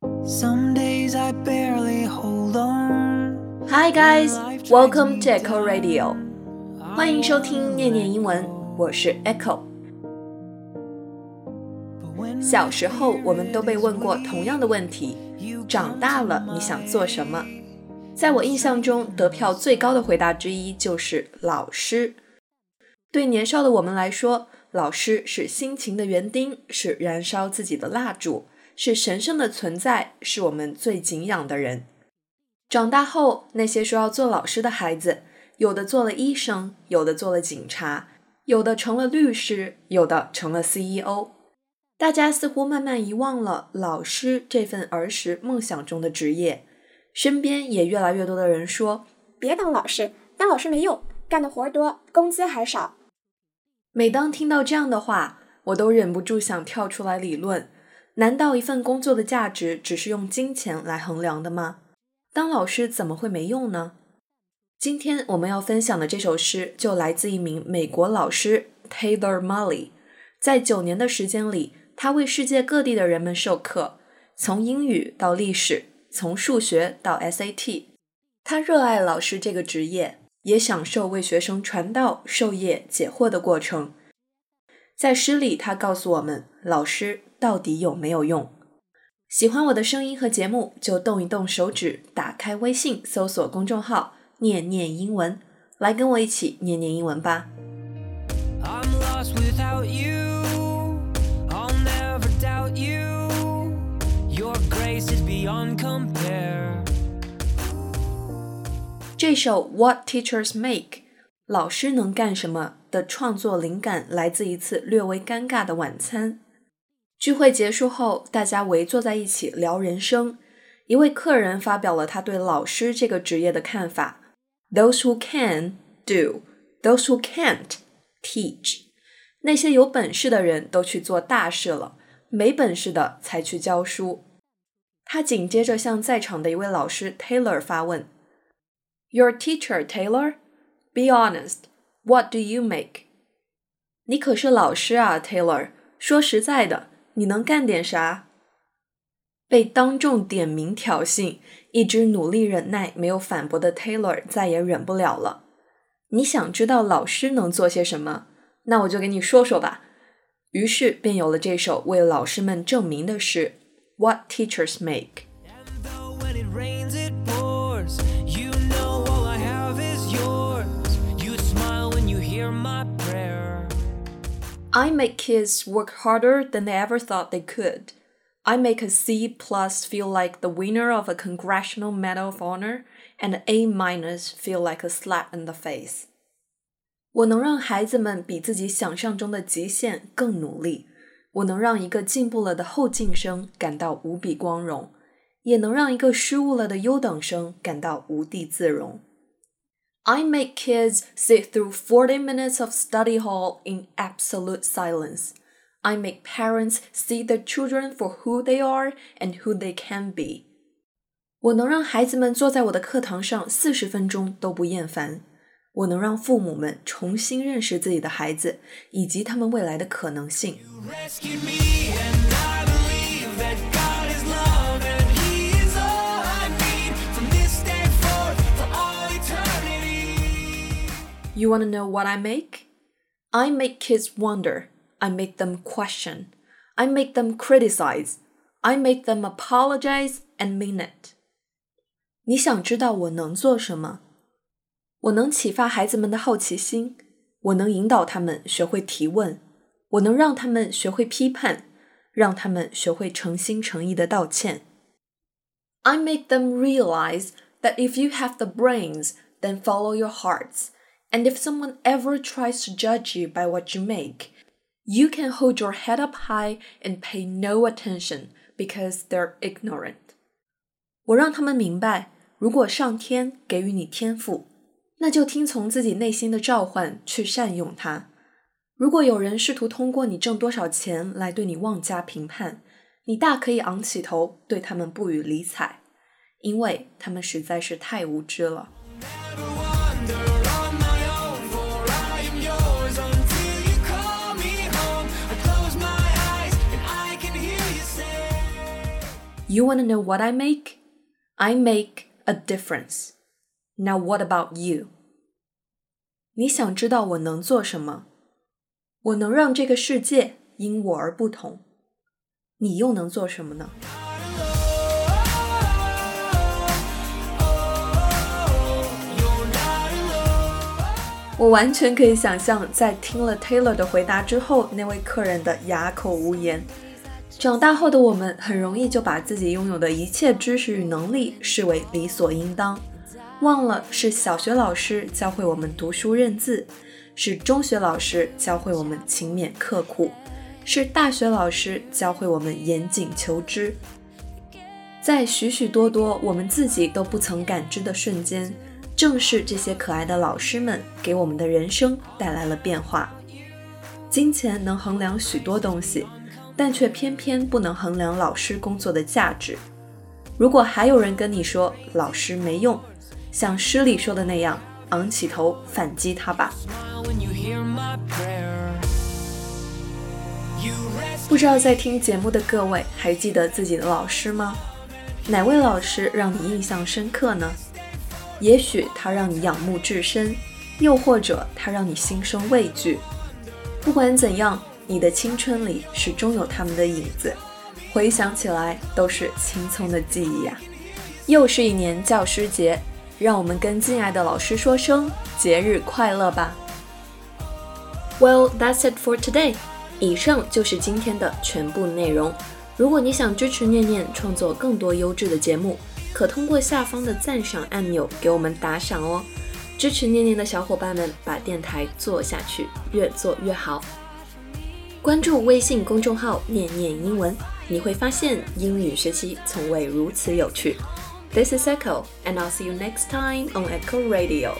Hi guys, welcome to Echo Radio. 欢迎收听念念英文，我是 Echo。小时候，我们都被问过同样的问题：长大了你想做什么？在我印象中，得票最高的回答之一就是老师。对年少的我们来说，老师是辛勤的园丁，是燃烧自己的蜡烛，是神圣的存在，是我们最敬仰的人。长大后，那些说要做老师的孩子，有的做了医生，有的做了警察，有的成了律师，有的成了 CEO。大家似乎慢慢遗忘了老师这份儿时梦想中的职业。身边也越来越多的人说：“别当老师，当老师没用，干的活多，工资还少。”每当听到这样的话，我都忍不住想跳出来理论：难道一份工作的价值只是用金钱来衡量的吗？当老师怎么会没用呢？今天我们要分享的这首诗就来自一名美国老师 Taylor Molly。在九年的时间里，他为世界各地的人们授课，从英语到历史，从数学到 SAT。他热爱老师这个职业。也享受为学生传道授业解惑的过程。在诗里，他告诉我们：老师到底有没有用？喜欢我的声音和节目，就动一动手指，打开微信，搜索公众号“念念英文”，来跟我一起念念英文吧。I'm lost without you, I'll never doubt you. Your grace is beyond compare. 这首《What Teachers Make》老师能干什么的创作灵感来自一次略微尴尬的晚餐。聚会结束后，大家围坐在一起聊人生。一位客人发表了他对老师这个职业的看法：Those who can do, those who can't teach。那些有本事的人都去做大事了，没本事的才去教书。他紧接着向在场的一位老师 Taylor 发问。Your teacher, Taylor. Be honest. What do you make? 你可是老师啊，Taylor。说实在的，你能干点啥？被当众点名挑衅，一直努力忍耐没有反驳的 Taylor 再也忍不了了。你想知道老师能做些什么？那我就给你说说吧。于是便有了这首为老师们证明的诗：What teachers make。I make kids work harder than they ever thought they could. I make a C plus feel like the winner of a Congressional Medal of Honor, and an A minus feel like a slap in the face. 我能让孩子们比自己想象中的极限更努力，我能让一个进步了的后进生感到无比光荣，也能让一个失误了的优等生感到无地自容。 I make kids sit through 40 minutes of study hall in absolute silence. I make parents see their children for who they are and who they can be. 我能让孩子们坐在我的课堂上四十分钟都不厌烦。我能让父母们重新认识自己的孩子以及他们未来的可能性。You want to know what I make? I make kids wonder. I make them question. I make them criticize. I make them apologize and mean it. 你想知道我能做什么？我能启发孩子们的好奇心，我能引导他们学会提问，我能让他们学会批判，让他们学会诚心诚意的道歉。I make them realize that if you have the brains, then follow your hearts. And if someone ever tries to judge you by what you make, you can hold your head up high and pay no attention because they're ignorant. 我让他们明白，如果上天给予你天赋，那就听从自己内心的召唤去善用它。如果有人试图通过你挣多少钱来对你妄加评判，你大可以昂起头，对他们不予理睬，因为他们实在是太无知了。You wanna know what I make? I make a difference. Now what about you? 你想知道我能做什么？我能让这个世界因我而不同。你又能做什么呢？我完全可以想象，在听了 Taylor 的回答之后，那位客人的哑口无言。长大后的我们，很容易就把自己拥有的一切知识与能力视为理所应当，忘了是小学老师教会我们读书认字，是中学老师教会我们勤勉刻苦，是大学老师教会我们严谨求知。在许许多多我们自己都不曾感知的瞬间。正是这些可爱的老师们给我们的人生带来了变化。金钱能衡量许多东西，但却偏偏不能衡量老师工作的价值。如果还有人跟你说老师没用，像诗里说的那样，昂起头反击他吧。不知道在听节目的各位还记得自己的老师吗？哪位老师让你印象深刻呢？也许他让你仰慕至深，又或者他让你心生畏惧。不管怎样，你的青春里始终有他们的影子，回想起来都是青葱的记忆呀。又是一年教师节，让我们跟敬爱的老师说声节日快乐吧。Well, that's it for today. 以上就是今天的全部内容。如果你想支持念念创作更多优质的节目，可通过下方的赞赏按钮给我们打赏哦，支持念念的小伙伴们把电台做下去，越做越好。关注微信公众号“念念英文”，你会发现英语学习从未如此有趣。This is Echo, and I'll see you next time on Echo Radio.